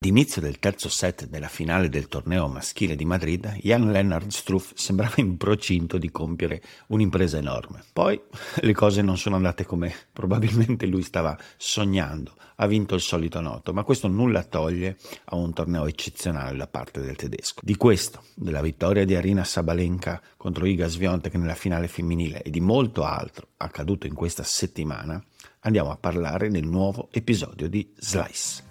L'inizio del terzo set della finale del torneo maschile di Madrid, Jan Lennart Struff sembrava in procinto di compiere un'impresa enorme. Poi le cose non sono andate come probabilmente lui stava sognando. Ha vinto il solito noto, ma questo nulla toglie a un torneo eccezionale da parte del tedesco. Di questo, della vittoria di Arina Sabalenka contro Iga Swiatek nella finale femminile e di molto altro accaduto in questa settimana, andiamo a parlare nel nuovo episodio di Slice.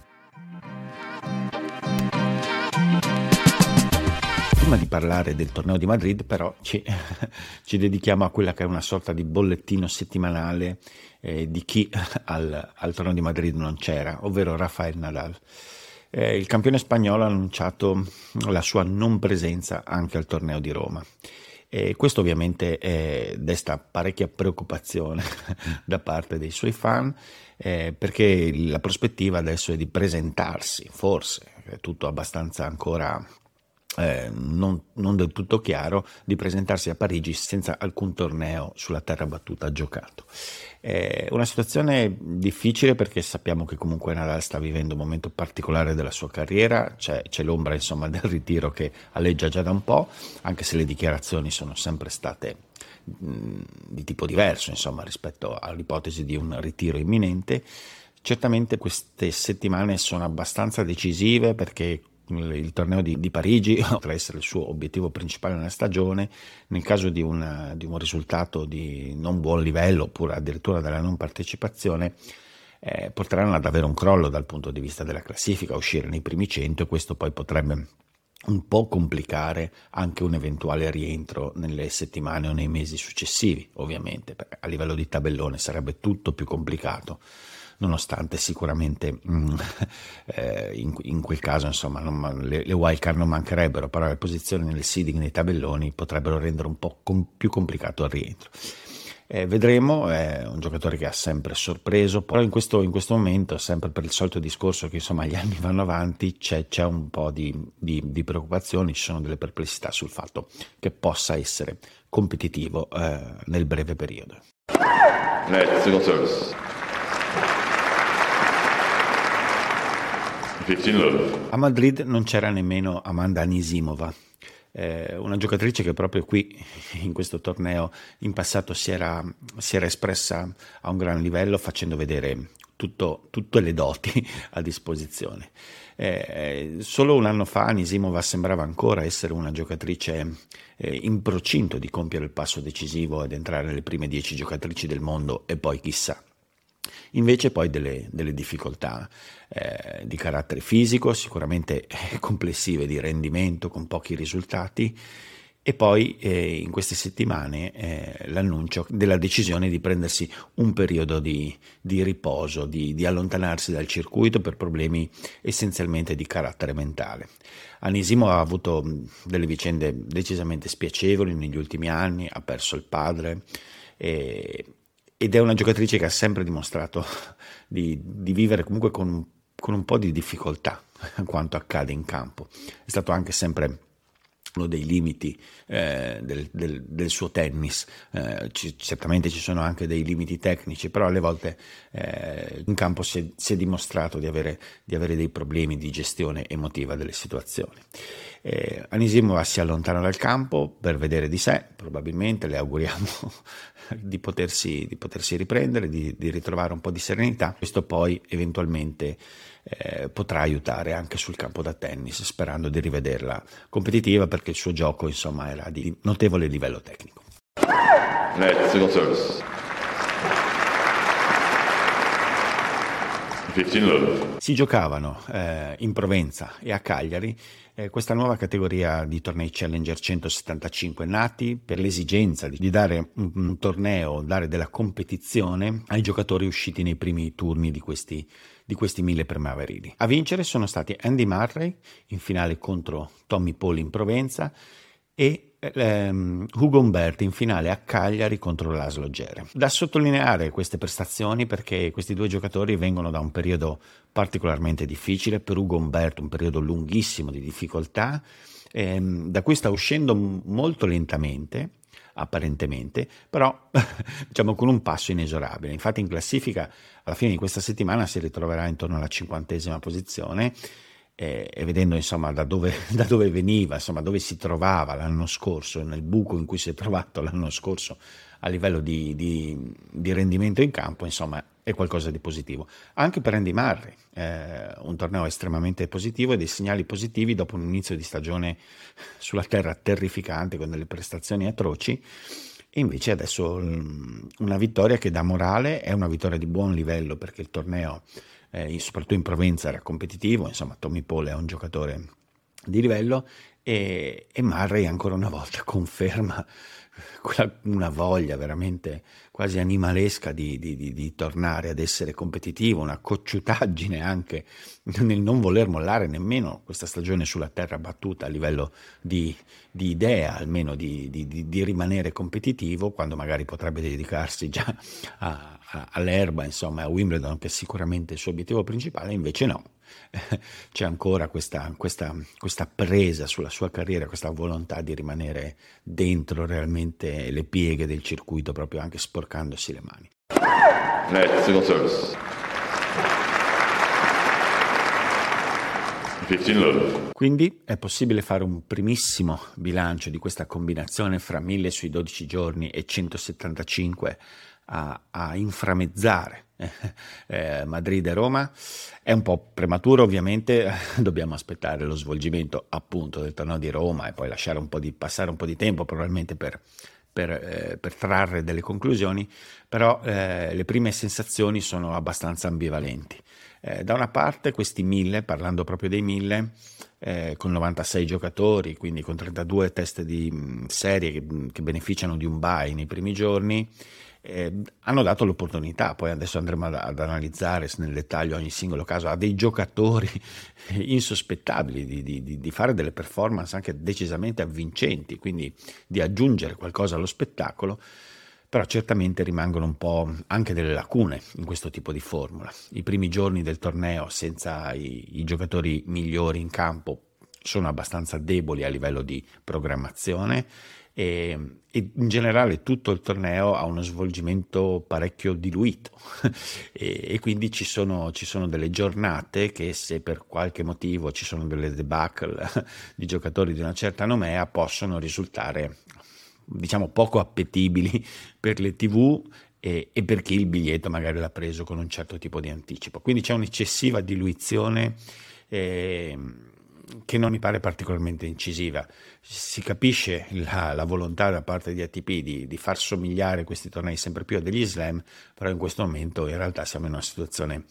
Prima di parlare del torneo di Madrid, però, ci, ci, dedichiamo a quella che è una sorta di bollettino settimanale eh, di chi al, al, torneo di Madrid non c'era, ovvero Rafael Nadal. Eh, il campione spagnolo ha annunciato la sua non presenza anche al torneo di Roma. E questo ovviamente eh, desta parecchia preoccupazione da parte dei suoi fan eh, perché la prospettiva adesso è di presentarsi, forse, è tutto abbastanza ancora eh, non, non, del tutto chiaro di presentarsi a Parigi senza alcun torneo sulla terra battuta giocato. È una situazione difficile perché sappiamo che comunque Nadal sta vivendo un momento particolare della sua carriera, c'è, c'è l'ombra insomma, del ritiro che alleggia già da un po', anche se le dichiarazioni sono sempre state mh, di tipo diverso insomma, rispetto all'ipotesi di un ritiro imminente. Certamente queste settimane sono abbastanza decisive perché il torneo di, di, Parigi potrà essere il suo obiettivo principale nella stagione, nel caso di, una, di, un risultato di non buon livello oppure addirittura della non partecipazione, eh, porteranno ad avere un crollo dal punto di vista della classifica, uscire nei primi 100 e questo poi potrebbe un po' complicare anche un eventuale rientro nelle settimane o nei mesi successivi, ovviamente, a livello di tabellone sarebbe tutto più complicato nonostante sicuramente mm, eh, in, in, quel caso insomma non, le, le wildcard non mancherebbero, però le posizioni nel seeding nei tabelloni potrebbero rendere un po' com- più complicato il rientro. Eh, vedremo, è un giocatore che ha sempre sorpreso, però in questo, in questo, momento, sempre per il solito discorso che insomma gli anni vanno avanti, c'è, c'è un po' di, di, di, preoccupazioni, ci sono delle perplessità sul fatto che possa essere competitivo eh, nel breve periodo. Net, service. A Madrid non c'era nemmeno Amanda Anisimova, eh, una giocatrice che proprio qui in questo torneo in passato si era, si era espressa a un gran livello facendo vedere tutto, tutte le doti a disposizione. Eh, solo un anno fa Anisimova sembrava ancora essere una giocatrice eh, in procinto di compiere il passo decisivo ed entrare nelle prime dieci giocatrici del mondo e poi chissà. Invece poi delle, delle difficoltà eh, di carattere fisico, sicuramente eh, complessive di rendimento con pochi risultati e poi eh, in queste settimane eh, l'annuncio della decisione di prendersi un periodo di, di riposo, di, di, allontanarsi dal circuito per problemi essenzialmente di carattere mentale. Anisimo ha avuto delle vicende decisamente spiacevoli negli ultimi anni, ha perso il padre e, ed è una giocatrice che ha sempre dimostrato di, di vivere comunque con, con, un po' di difficoltà quanto accade in campo. È stato anche sempre uno dei limiti eh, del, del, del, suo tennis. Eh, ci, certamente ci sono anche dei limiti tecnici, però alle volte eh, in campo si è, si è dimostrato di avere, di avere, dei problemi di gestione emotiva delle situazioni. Eh, Anisimova si allontana dal campo per vedere di sé, probabilmente le auguriamo di potersi, di potersi riprendere, di, di, ritrovare un po' di serenità. Questo poi eventualmente eh, potrà aiutare anche sul campo da tennis, sperando di rivederla competitiva perché il suo gioco insomma era di notevole livello tecnico. Net, Si giocavano eh, in Provenza e a Cagliari eh, questa nuova categoria di tornei Challenger 175 nati per l'esigenza di, di dare un, un, torneo, dare della competizione ai giocatori usciti nei primi turni di questi, di questi mille primaverili. A vincere sono stati Andy Murray in finale contro Tommy Paul in Provenza e ehm, Hugo Umberti in finale a Cagliari contro l'Aslo Gere. Da sottolineare queste prestazioni perché questi due giocatori vengono da un periodo particolarmente difficile, per Ugo Umberto un periodo lunghissimo di difficoltà, ehm, da cui sta uscendo molto lentamente, apparentemente, però diciamo con un passo inesorabile. Infatti in classifica alla fine di questa settimana si ritroverà intorno alla cinquantesima posizione e, e vedendo insomma da dove, da dove, veniva, insomma dove si trovava l'anno scorso, nel buco in cui si è trovato l'anno scorso a livello di, di, di rendimento in campo, insomma è qualcosa di positivo. Anche per Andy Murray, eh, un torneo estremamente positivo e dei segnali positivi dopo un inizio di stagione sulla terra terrificante con delle prestazioni atroci. E invece adesso una vittoria che dà morale, è una vittoria di buon livello perché il torneo eh, soprattutto in Provenza era competitivo, insomma Tommy Paul è un giocatore di livello e, e Murray ancora una volta conferma una voglia veramente quasi animalesca di, di, di, di, tornare ad essere competitivo, una cocciutaggine anche nel non voler mollare nemmeno questa stagione sulla terra battuta a livello di, idea, almeno di, rimanere competitivo, quando magari potrebbe dedicarsi già a, a, all'erba, insomma, a Wimbledon, che è sicuramente il suo obiettivo principale, invece no, c'è ancora questa, questa, questa, presa sulla sua carriera, questa volontà di rimanere dentro realmente le pieghe del circuito, proprio anche sporcandosi le mani. Net, single service. Quindi è possibile fare un primissimo bilancio di questa combinazione fra 1000 sui 12 giorni e 175 a, a inframezzare eh, Madrid e Roma. È un po' prematuro ovviamente, dobbiamo aspettare lo svolgimento appunto del torneo di Roma e poi lasciare un po' di, passare un po' di tempo probabilmente per, per, eh, per trarre delle conclusioni, però eh, le prime sensazioni sono abbastanza ambivalenti. Eh, da una parte questi mille, parlando proprio dei mille, eh, con 96 giocatori, quindi con 32 test di mh, serie che, che beneficiano di un buy nei primi giorni, eh, hanno dato l'opportunità, poi adesso andremo ad, ad, analizzare nel dettaglio ogni singolo caso, a dei giocatori insospettabili di, di, di, fare delle performance anche decisamente avvincenti, quindi di aggiungere qualcosa allo spettacolo, però certamente rimangono un po' anche delle lacune in questo tipo di formula. I primi giorni del torneo senza i, i giocatori migliori in campo sono abbastanza deboli a livello di programmazione e, e, in generale tutto il torneo ha uno svolgimento parecchio diluito. E, e, quindi ci sono, ci sono, delle giornate che se per qualche motivo ci sono delle debacle di giocatori di una certa nomea possono risultare diciamo poco appetibili per le tv e, e per chi il biglietto magari l'ha preso con un certo tipo di anticipo. Quindi c'è un'eccessiva diluizione eh, che non mi pare particolarmente incisiva. Si capisce la, la volontà da parte di ATP di, di, far somigliare questi tornei sempre più a degli slam, però in questo momento in realtà siamo in una situazione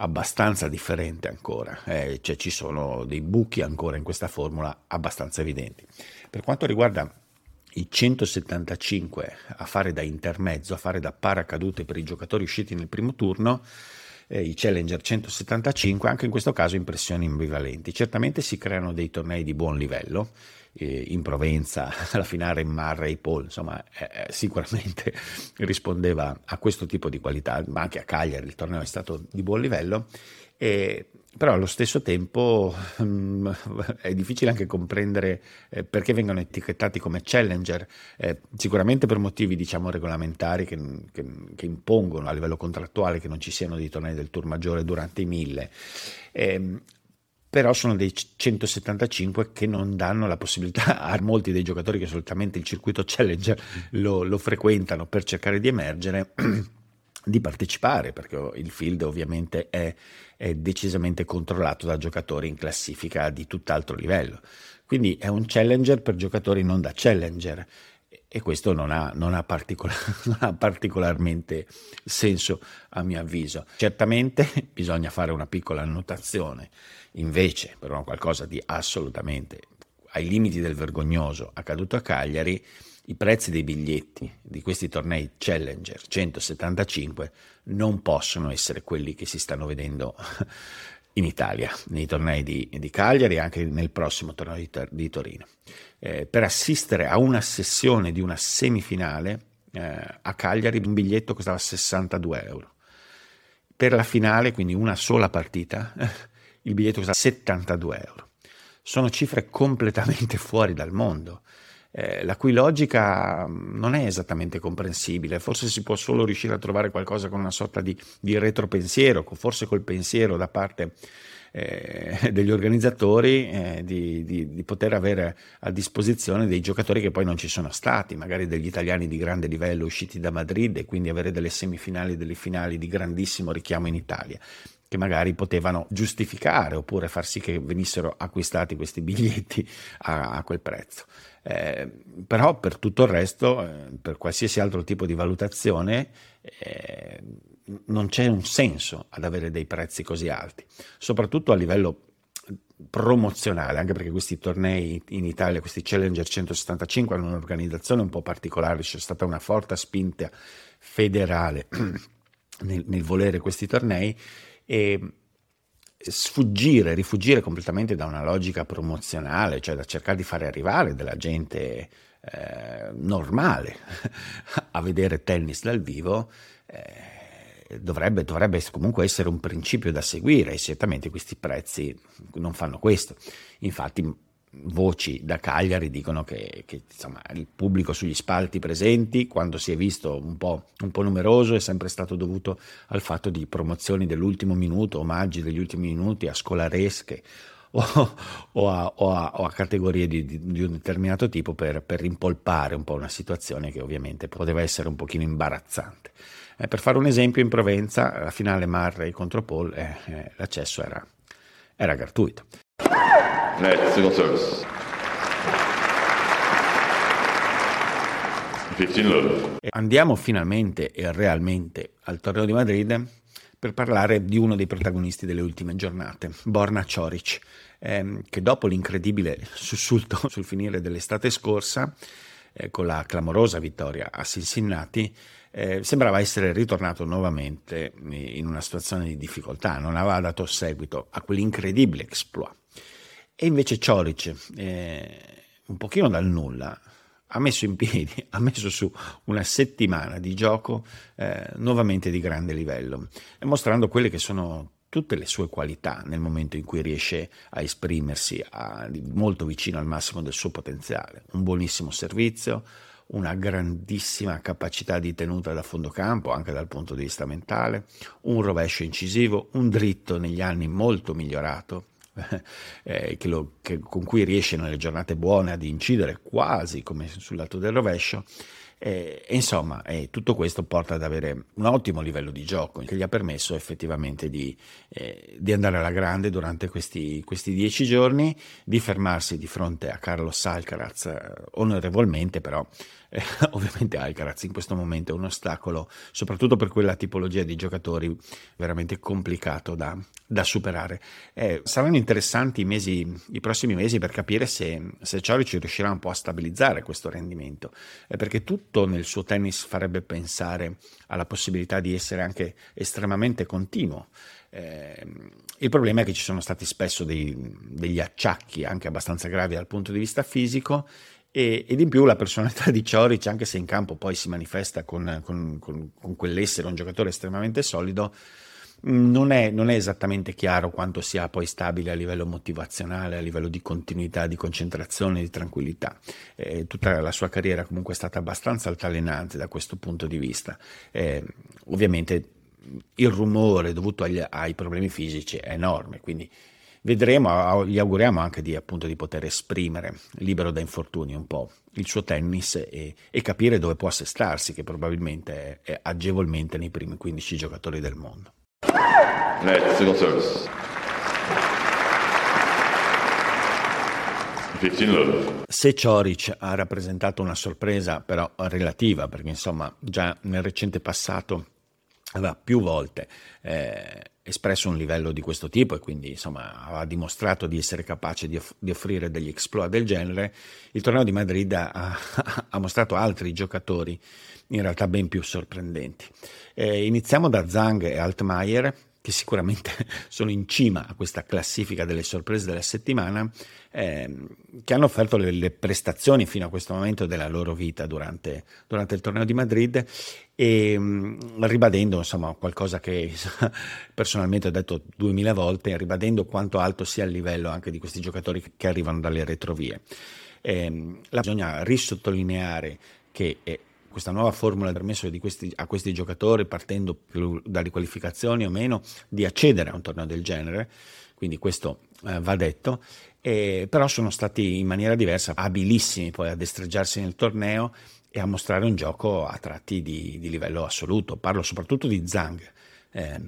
abbastanza differente ancora, eh, cioè ci sono dei buchi ancora in questa formula abbastanza evidenti. Per quanto riguarda i 175 a fare da intermezzo, a fare da paracadute per i giocatori usciti nel primo turno, eh, i Challenger 175, anche in questo caso impressioni ambivalenti. Certamente si creano dei tornei di buon livello, eh, in Provenza, la finale in Marra e Paul, insomma eh, eh, sicuramente rispondeva a questo tipo di qualità, ma anche a Cagliari il torneo è stato di buon livello. E però allo stesso tempo um, è difficile anche comprendere eh, perché vengono etichettati come challenger, eh, sicuramente per motivi diciamo regolamentari che, che, che, impongono a livello contrattuale che non ci siano dei tornei del tour maggiore durante i mille. Eh, però sono dei 175 che non danno la possibilità a molti dei giocatori che solitamente il circuito challenger lo, lo frequentano per cercare di emergere di partecipare perché il field ovviamente è, è, decisamente controllato da giocatori in classifica di tutt'altro livello. Quindi è un challenger per giocatori non da challenger e questo non ha, non, ha particolar, non ha, particolarmente senso a mio avviso. Certamente bisogna fare una piccola annotazione, invece però qualcosa di assolutamente ai limiti del vergognoso accaduto a Cagliari, i prezzi dei biglietti di questi tornei Challenger 175 non possono essere quelli che si stanno vedendo in Italia, nei tornei di, di Cagliari e anche nel prossimo torneo di, di Torino. Eh, per assistere a una sessione di una semifinale eh, a Cagliari un biglietto costava 62 euro. Per la finale, quindi una sola partita, il biglietto costava 72 euro. Sono cifre completamente fuori dal mondo. Eh, la cui logica non è esattamente comprensibile, forse si può solo riuscire a trovare qualcosa con una sorta di, di retropensiero, forse col pensiero da parte eh, degli organizzatori eh, di, di, di, poter avere a disposizione dei giocatori che poi non ci sono stati, magari degli italiani di grande livello usciti da Madrid e quindi avere delle semifinali e delle finali di grandissimo richiamo in Italia che magari potevano giustificare oppure far sì che venissero acquistati questi biglietti a, a quel prezzo. Eh, però per tutto il resto, eh, per qualsiasi altro tipo di valutazione, eh, non c'è un senso ad avere dei prezzi così alti, soprattutto a livello promozionale, anche perché questi tornei in Italia, questi Challenger 175 hanno un'organizzazione un po' particolare, c'è stata una forte spinta federale nel, nel volere questi tornei e sfuggire, rifugire completamente da una logica promozionale, cioè da cercare di fare arrivare della gente eh, normale a vedere tennis dal vivo, eh, dovrebbe, dovrebbe, comunque essere un principio da seguire e certamente questi prezzi non fanno questo. Infatti voci da Cagliari dicono che, che insomma, il pubblico sugli spalti presenti, quando si è visto un po', un po', numeroso, è sempre stato dovuto al fatto di promozioni dell'ultimo minuto, omaggi degli ultimi minuti a scolaresche o, o, a, o, a, o a, categorie di, di, un determinato tipo per, per rimpolpare un po' una situazione che ovviamente poteva essere un pochino imbarazzante. Eh, per fare un esempio, in Provenza, la finale Marray contro Paul, eh, eh, l'accesso era, era gratuito. Single service. 15 love. Andiamo finalmente e realmente al torneo di Madrid per parlare di uno dei protagonisti delle ultime giornate, Borna Cioric, ehm, che dopo l'incredibile sussulto sul finire dell'estate scorsa, eh, con la clamorosa vittoria a Cincinnati, eh, sembrava essere ritornato nuovamente in una situazione di difficoltà, non aveva dato seguito a quell'incredibile exploit. E invece Cioric, eh, un pochino dal nulla, ha messo in piedi, ha messo su una settimana di gioco eh, nuovamente di grande livello, mostrando quelle che sono tutte le sue qualità nel momento in cui riesce a esprimersi a, molto vicino al massimo del suo potenziale. Un buonissimo servizio, una grandissima capacità di tenuta da fondo campo, anche dal punto di vista mentale, un rovescio incisivo, un dritto negli anni molto migliorato, eh, che lo, che, con cui riesce nelle giornate buone ad incidere quasi come sul lato del rovescio. E, insomma, eh, tutto questo porta ad avere un ottimo livello di gioco che gli ha permesso effettivamente di, eh, di andare alla grande durante questi, questi, dieci giorni, di fermarsi di fronte a Carlos Alcaraz eh, onorevolmente, però eh, ovviamente Alcaraz in questo momento è un ostacolo, soprattutto per quella tipologia di giocatori veramente complicato da, da superare. Eh, saranno interessanti i, mesi, i, prossimi mesi per capire se, se Cioric riuscirà un po' a stabilizzare questo rendimento, eh, perché tutto nel suo tennis farebbe pensare alla possibilità di essere anche estremamente continuo. Eh, il problema è che ci sono stati spesso dei, degli acciacchi anche abbastanza gravi dal punto di vista fisico e, ed in più la personalità di Cioric, anche se in campo poi si manifesta con, con, con, con quell'essere un giocatore estremamente solido, non è, non è, esattamente chiaro quanto sia poi stabile a livello motivazionale, a livello di continuità, di concentrazione, di tranquillità. Eh, tutta la sua carriera comunque è stata abbastanza altalenante da questo punto di vista. Eh, ovviamente il rumore dovuto agli, ai problemi fisici è enorme, quindi Vedremo, gli auguriamo anche di, appunto, di poter esprimere, libero da infortuni, un po' il suo tennis e, e capire dove può assestarsi, che probabilmente è, è agevolmente nei primi 15 giocatori del mondo. Net, single service. Se Cioric ha rappresentato una sorpresa però relativa, perché insomma già nel recente passato aveva più volte eh, espresso un livello di questo tipo e quindi insomma aveva dimostrato di essere capace di, off- di offrire degli exploit del genere, il torneo di Madrid ha, ha mostrato altri giocatori in realtà ben più sorprendenti. Eh, iniziamo da Zhang e Altmaier che sicuramente sono in cima a questa classifica delle sorprese della settimana, eh, che hanno offerto le, le, prestazioni fino a questo momento della loro vita durante, durante il torneo di Madrid e mh, ribadendo insomma qualcosa che personalmente ho detto duemila volte, ribadendo quanto alto sia il livello anche di questi giocatori che arrivano dalle retrovie. Eh, bisogna risottolineare che eh, questa nuova formula ha permesso questi, a questi giocatori, partendo dalle qualificazioni o meno, di accedere a un torneo del genere, quindi questo eh, va detto, e, però sono stati in maniera diversa abilissimi poi a destreggiarsi nel torneo e a mostrare un gioco a tratti di, di livello assoluto. Parlo soprattutto di Zhang. Eh,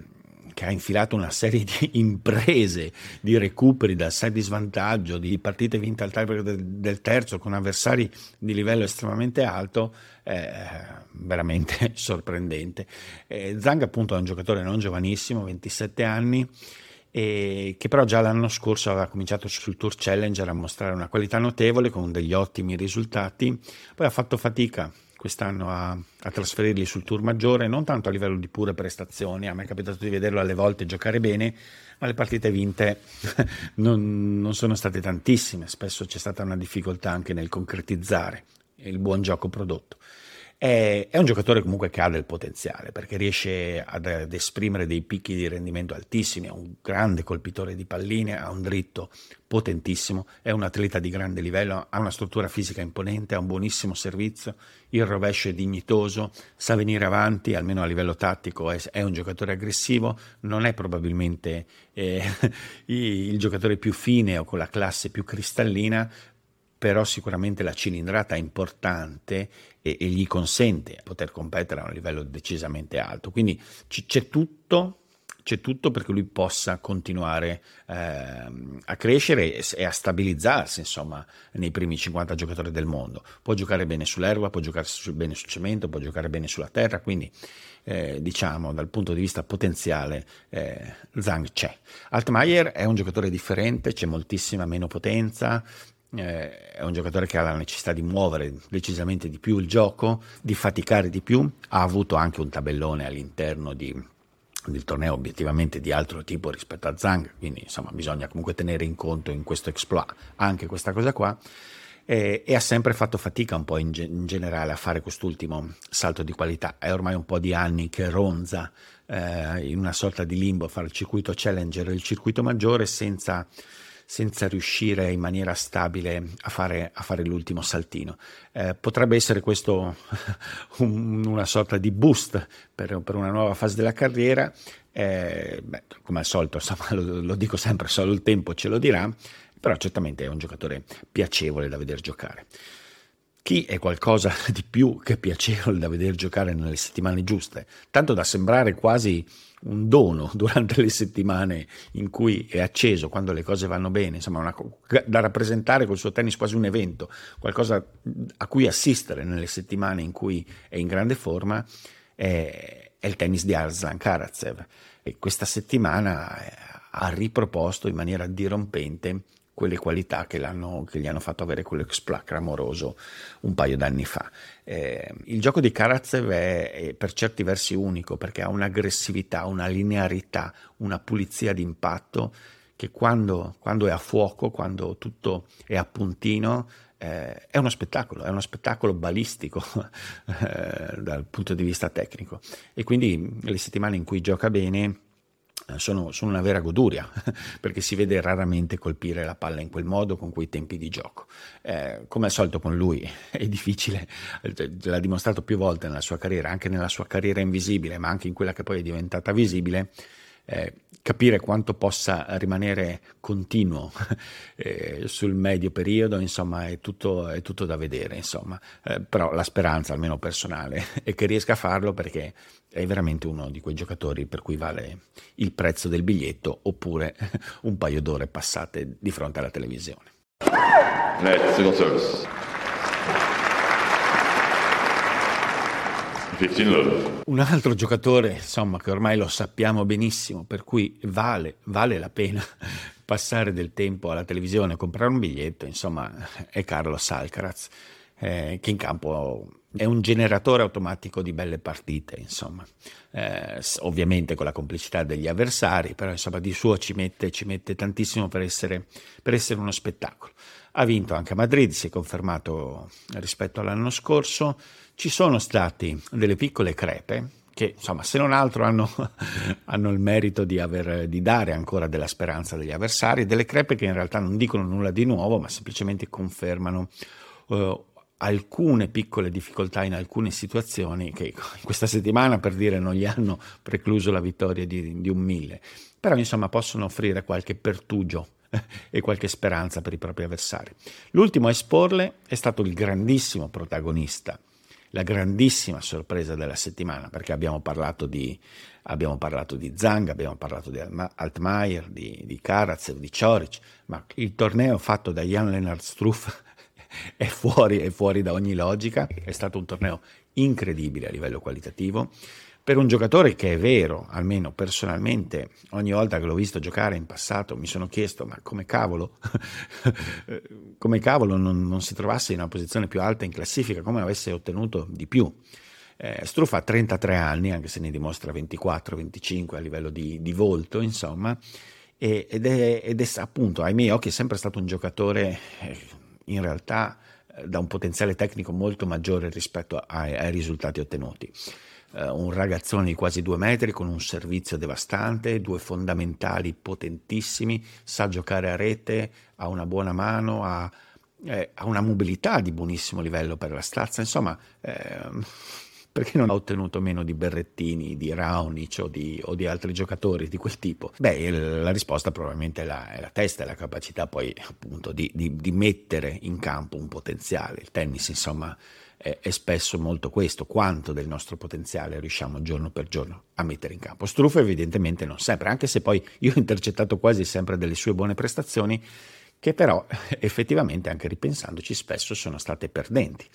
che ha infilato una serie di imprese di recuperi da sei di svantaggio, di partite vinte al tiebreak del, del, terzo con avversari di livello estremamente alto, eh, veramente sorprendente. Eh, Zang appunto è un giocatore non giovanissimo, 27 anni, e che però già l'anno scorso aveva cominciato sul Tour Challenger a mostrare una qualità notevole con degli ottimi risultati, poi ha fatto fatica quest'anno a, a, trasferirli sul tour maggiore, non tanto a livello di pure prestazioni, a me è capitato di vederlo alle volte giocare bene, ma le partite vinte non, non sono state tantissime, spesso c'è stata una difficoltà anche nel concretizzare il buon gioco prodotto. È, è, un giocatore comunque che ha del potenziale perché riesce ad, ad, esprimere dei picchi di rendimento altissimi, è un grande colpitore di palline, ha un dritto potentissimo, è un atleta di grande livello, ha una struttura fisica imponente, ha un buonissimo servizio, il rovescio è dignitoso, sa venire avanti, almeno a livello tattico è, è un giocatore aggressivo, non è probabilmente eh, il giocatore più fine o con la classe più cristallina, però sicuramente la cilindrata è importante e, e gli consente di poter competere a un livello decisamente alto. Quindi c- c'è tutto c'è tutto perché lui possa continuare eh, a crescere e, a stabilizzarsi insomma nei primi 50 giocatori del mondo può giocare bene sull'erba può giocare bene sul cemento può giocare bene sulla terra quindi eh, diciamo dal punto di vista potenziale eh, Zhang c'è Altmaier è un giocatore differente c'è moltissima meno potenza eh, è un giocatore che ha la necessità di muovere decisamente di più il gioco, di faticare di più, ha avuto anche un tabellone all'interno di, del torneo obiettivamente di altro tipo rispetto a Zhang, quindi insomma bisogna comunque tenere in conto in questo exploit anche questa cosa qua. E, e ha sempre fatto fatica un po' in, ge- in, generale a fare quest'ultimo salto di qualità. È ormai un po' di anni che ronza eh, in una sorta di limbo a fare il circuito challenger e il circuito maggiore senza senza riuscire in maniera stabile a fare, a fare l'ultimo saltino. Eh, potrebbe essere questo un, una sorta di boost per, per, una nuova fase della carriera. Eh, beh, come al solito, insomma, lo, lo dico sempre, solo il tempo ce lo dirà, però certamente è un giocatore piacevole da vedere giocare. Chi è qualcosa di più che piacevole da vedere giocare nelle settimane giuste, tanto da sembrare quasi un dono durante le settimane in cui è acceso, quando le cose vanno bene, insomma, una, da rappresentare col suo tennis quasi un evento, qualcosa a cui assistere nelle settimane in cui è in grande forma, è, è il tennis di Arslan Karatsev. E questa settimana eh, ha riproposto in maniera dirompente quelle qualità che, che, gli hanno fatto avere quell'exploit clamoroso un paio d'anni fa. Eh, il gioco di Karatsev è, è, per certi versi unico perché ha un'aggressività, una linearità, una pulizia d'impatto che quando, quando è a fuoco, quando tutto è a puntino, eh, è uno spettacolo, è uno spettacolo balistico eh, dal punto di vista tecnico. E quindi le settimane in cui gioca bene sono, sono, una vera goduria perché si vede raramente colpire la palla in quel modo con quei tempi di gioco. Eh, come al solito con lui è difficile, l'ha dimostrato più volte nella sua carriera, anche nella sua carriera invisibile, ma anche in quella che poi è diventata visibile. Eh, capire quanto possa rimanere continuo eh, sul medio periodo, insomma, è tutto, è tutto da vedere, insomma. Eh, però la speranza, almeno personale, è che riesca a farlo perché è veramente uno di quei giocatori per cui vale il prezzo del biglietto oppure un paio d'ore passate di fronte alla televisione. Net single service. 15 love. Un altro giocatore, insomma, che ormai lo sappiamo benissimo, per cui vale, vale la pena passare del tempo alla televisione, comprare un biglietto, insomma, è Carlos Alcaraz, eh, che in campo è un generatore automatico di belle partite, insomma. Eh, ovviamente con la complicità degli avversari, però insomma di suo ci mette, ci mette tantissimo per essere, per essere uno spettacolo. Ha vinto anche a Madrid, si è confermato rispetto all'anno scorso. Ci sono stati delle piccole crepe che, insomma, se non altro hanno, hanno il merito di, aver, di, dare ancora della speranza agli avversari, delle crepe che in realtà non dicono nulla di nuovo, ma semplicemente confermano uh, alcune piccole difficoltà in alcune situazioni che questa settimana per dire non gli hanno precluso la vittoria di, di un mille, però insomma possono offrire qualche pertugio e qualche speranza per i propri avversari. L'ultimo a esporle è stato il grandissimo protagonista, la grandissima sorpresa della settimana, perché abbiamo parlato di, abbiamo parlato di Zang, abbiamo parlato di Altmaier, di, di Karatsev, di Cioric, ma il torneo fatto da Jan Lennart Struff è fuori, è fuori da ogni logica, è stato un torneo incredibile a livello qualitativo per un giocatore che è vero, almeno personalmente, ogni volta che l'ho visto giocare in passato mi sono chiesto ma come cavolo, come cavolo non, non, si trovasse in una posizione più alta in classifica, come avesse ottenuto di più. Eh, Struff ha 33 anni, anche se ne dimostra 24-25 a livello di, di volto, insomma, e, ed, è, ed, è, appunto, ai miei occhi, è sempre stato un giocatore eh, in realtà eh, da un potenziale tecnico molto maggiore rispetto ai, ai risultati ottenuti eh, un ragazzone di quasi due metri con un servizio devastante, due fondamentali potentissimi, sa giocare a rete, ha una buona mano, ha, eh, ha una mobilità di buonissimo livello per la stazza, insomma... Eh, perché non ha ottenuto meno di Berrettini, di Raonic o di, o di, altri giocatori di quel tipo? Beh, la risposta probabilmente è la, è la testa, è la capacità poi appunto di, di, di, mettere in campo un potenziale. Il tennis, insomma, è, è, spesso molto questo, quanto del nostro potenziale riusciamo giorno per giorno a mettere in campo. Struff evidentemente non sempre, anche se poi io ho intercettato quasi sempre delle sue buone prestazioni, che però effettivamente, anche ripensandoci, spesso sono state perdenti.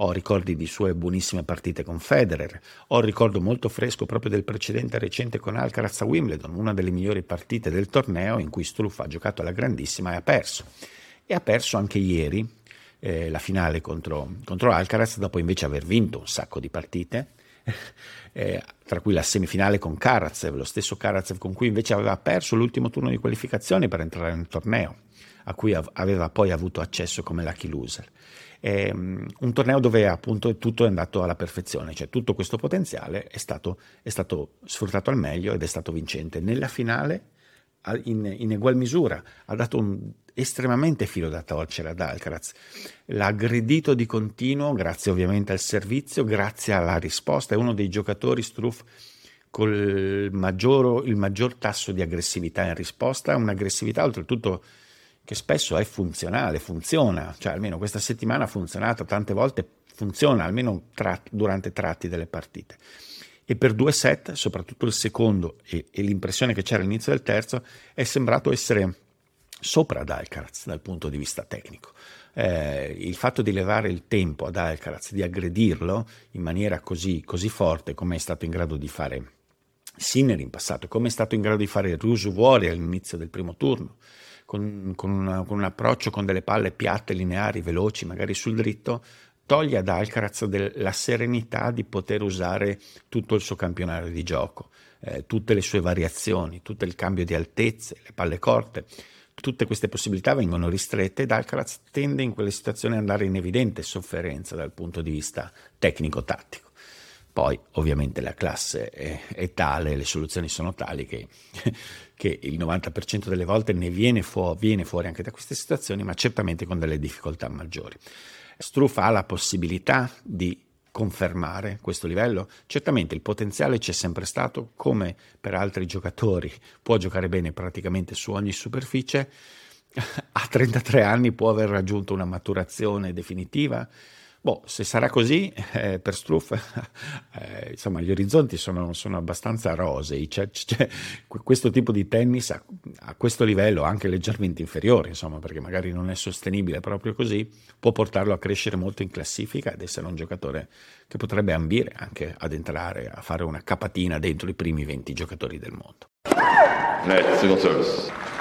Ho ricordi di sue buonissime partite con Federer, ho un ricordo molto fresco proprio del precedente recente con Alcaraz a Wimbledon, una delle migliori partite del torneo in cui Struff ha giocato alla grandissima e ha perso. E ha perso anche ieri, eh, la finale contro, contro, Alcaraz, dopo invece aver vinto un sacco di partite, eh, tra cui la semifinale con Karatsev, lo stesso Karatsev con cui invece aveva perso l'ultimo turno di qualificazione per entrare nel torneo, a cui av- aveva poi avuto accesso come lucky loser. Eh, un torneo dove appunto tutto è andato alla perfezione, cioè tutto questo potenziale è stato, è stato sfruttato al meglio ed è stato vincente. Nella finale in, in egual misura ha dato un estremamente filo da torcere ad Alcaraz. L'ha aggredito di continuo, grazie ovviamente al servizio, grazie alla risposta. È uno dei giocatori Struff con il maggior, tasso di aggressività in risposta, un'aggressività oltretutto che spesso è funzionale, funziona, cioè almeno questa settimana ha funzionato, tante volte funziona, almeno tratti, durante tratti delle partite. E per due set, soprattutto il secondo e, e l'impressione che c'era all'inizio del terzo, è sembrato essere sopra ad Alcaraz dal punto di vista tecnico. Eh, il fatto di levare il tempo ad Alcaraz, di aggredirlo in maniera così, così forte come è stato in grado di fare Sinner in passato, come è stato in grado di fare Rusuvuori all'inizio del primo turno, con, con, una, con, un approccio con delle palle piatte, lineari, veloci, magari sul dritto, toglie ad Alcaraz la serenità di poter usare tutto il suo campionario di gioco, eh, tutte le sue variazioni, tutto il cambio di altezze, le palle corte tutte queste possibilità vengono ristrette ed Alcaraz tende in quelle situazioni ad andare in evidente sofferenza dal punto di vista tecnico-tattico. Poi ovviamente la classe è, è tale, le soluzioni sono tali che, che il 90% delle volte ne viene, fu- viene fuori anche da queste situazioni, ma certamente con delle difficoltà maggiori. Struff ha la possibilità di confermare questo livello? Certamente il potenziale c'è sempre stato, come per altri giocatori. Può giocare bene praticamente su ogni superficie, a 33 anni può aver raggiunto una maturazione definitiva, Boh, se sarà così, eh, per Struff, eh, insomma, gli orizzonti sono, sono abbastanza rosei. Cioè, cioè, questo tipo di tennis a, a, questo livello, anche leggermente inferiore, insomma, perché magari non è sostenibile proprio così, può portarlo a crescere molto in classifica ed essere un giocatore che potrebbe ambire anche ad entrare a fare una capatina dentro i primi 20 giocatori del mondo. Net, single service.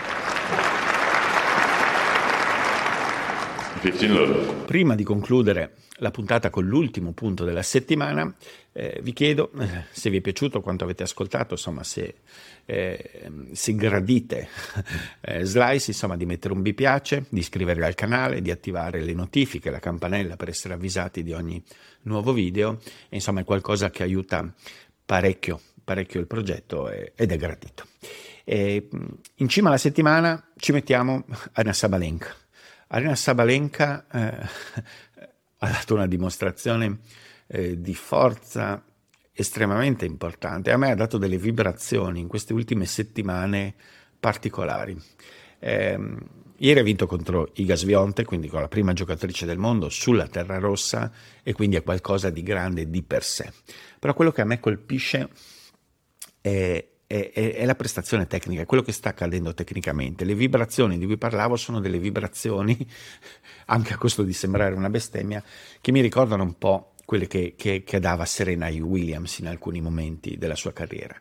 Prima di concludere la puntata con l'ultimo punto della settimana, eh, vi chiedo eh, se vi è piaciuto quanto avete ascoltato, insomma, se, eh, se gradite eh, Slice, insomma, di mettere un mi piace, di iscrivervi al canale, di attivare le notifiche, la campanella per essere avvisati di ogni nuovo video. E, insomma, è qualcosa che aiuta parecchio, parecchio il progetto ed è gradito. E, in cima alla settimana ci mettiamo Anna Sabalenka Arena Sabalenka eh, ha dato una dimostrazione eh, di forza estremamente importante. A me ha dato delle vibrazioni in queste ultime settimane particolari. Eh, ieri ha vinto contro Iga Svionte, quindi con la prima giocatrice del mondo sulla terra rossa e quindi è qualcosa di grande di per sé. Però quello che a me colpisce è è, è, è, la prestazione tecnica, è quello che sta accadendo tecnicamente. Le vibrazioni di cui parlavo sono delle vibrazioni, anche a costo di sembrare una bestemmia, che mi ricordano un po' quelle che, che, che dava Serena Williams in alcuni momenti della sua carriera.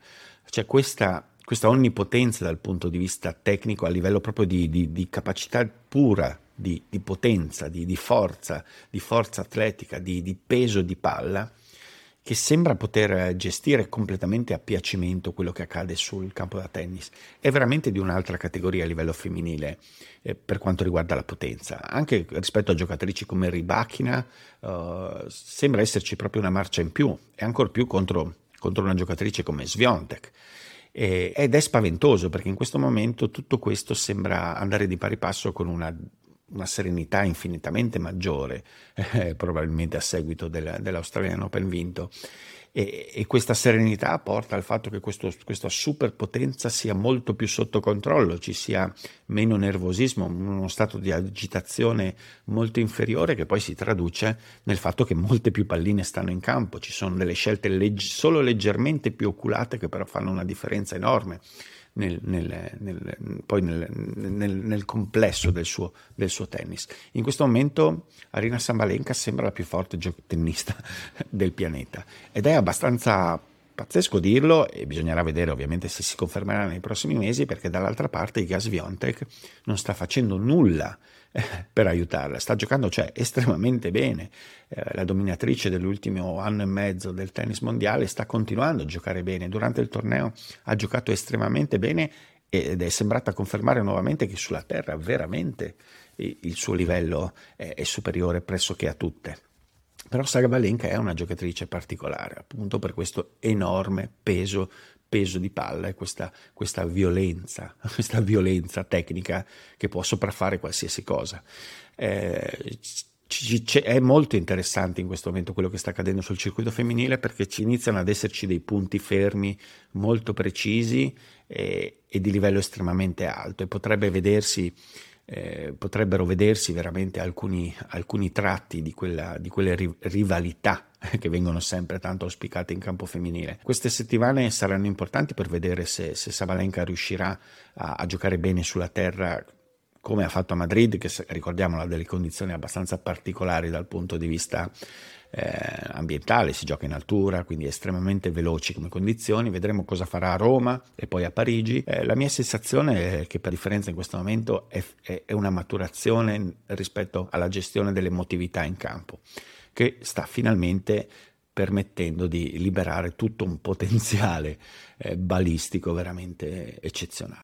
Cioè questa, questa onnipotenza dal punto di vista tecnico, a livello proprio di, di, di capacità pura, di, di potenza, di, forza, di forza atletica, di peso di palla, che sembra poter gestire completamente a piacimento quello che accade sul campo da tennis. È veramente di un'altra categoria a livello femminile eh, per quanto riguarda la potenza. Anche rispetto a giocatrici come Ribachina eh, sembra esserci proprio una marcia in più e ancora più contro, contro una giocatrice come Sviontek. ed è spaventoso perché in questo momento tutto questo sembra andare di pari passo con una una serenità infinitamente maggiore, eh, probabilmente a seguito del, dell'Australian Open vinto. E, e, questa serenità porta al fatto che questo, questa superpotenza sia molto più sotto controllo, ci sia meno nervosismo, uno stato di agitazione molto inferiore che poi si traduce nel fatto che molte più palline stanno in campo, ci sono delle scelte legg- solo leggermente più oculate che però fanno una differenza enorme nel, nel, nel, poi nel, complesso del suo, del suo, tennis. In questo momento Arina Sambalenka sembra la più forte tennista del pianeta ed è abbastanza pazzesco dirlo e bisognerà vedere ovviamente se si confermerà nei prossimi mesi perché dall'altra parte Iga Swiatek non sta facendo nulla per aiutarla. Sta giocando cioè, estremamente bene. Eh, la dominatrice dell'ultimo anno e mezzo del tennis mondiale sta continuando a giocare bene. Durante il torneo ha giocato estremamente bene ed è sembrata confermare nuovamente che sulla terra veramente il suo livello è, superiore pressoché a tutte. Però Saga Balenka è una giocatrice particolare, appunto per questo enorme peso peso di palla e questa, questa, violenza, questa violenza tecnica che può sopraffare qualsiasi cosa. Eh, è molto interessante in questo momento quello che sta accadendo sul circuito femminile perché ci iniziano ad esserci dei punti fermi molto precisi e, e di livello estremamente alto e potrebbe vedersi eh, potrebbero vedersi veramente alcuni, alcuni tratti di, quella, di quelle ri- rivalità che vengono sempre tanto auspicate in campo femminile. Queste settimane saranno importanti per vedere se, se Sabalenka riuscirà a, a giocare bene sulla terra come ha fatto a Madrid, che ricordiamolo ha delle condizioni abbastanza particolari dal punto di vista eh, ambientale, si gioca in altura, quindi estremamente veloci come condizioni. Vedremo cosa farà a Roma e poi a Parigi. Eh, la mia sensazione è che per differenza in questo momento è, è, una maturazione rispetto alla gestione dell'emotività in campo, che sta finalmente permettendo di liberare tutto un potenziale eh, balistico veramente eccezionale.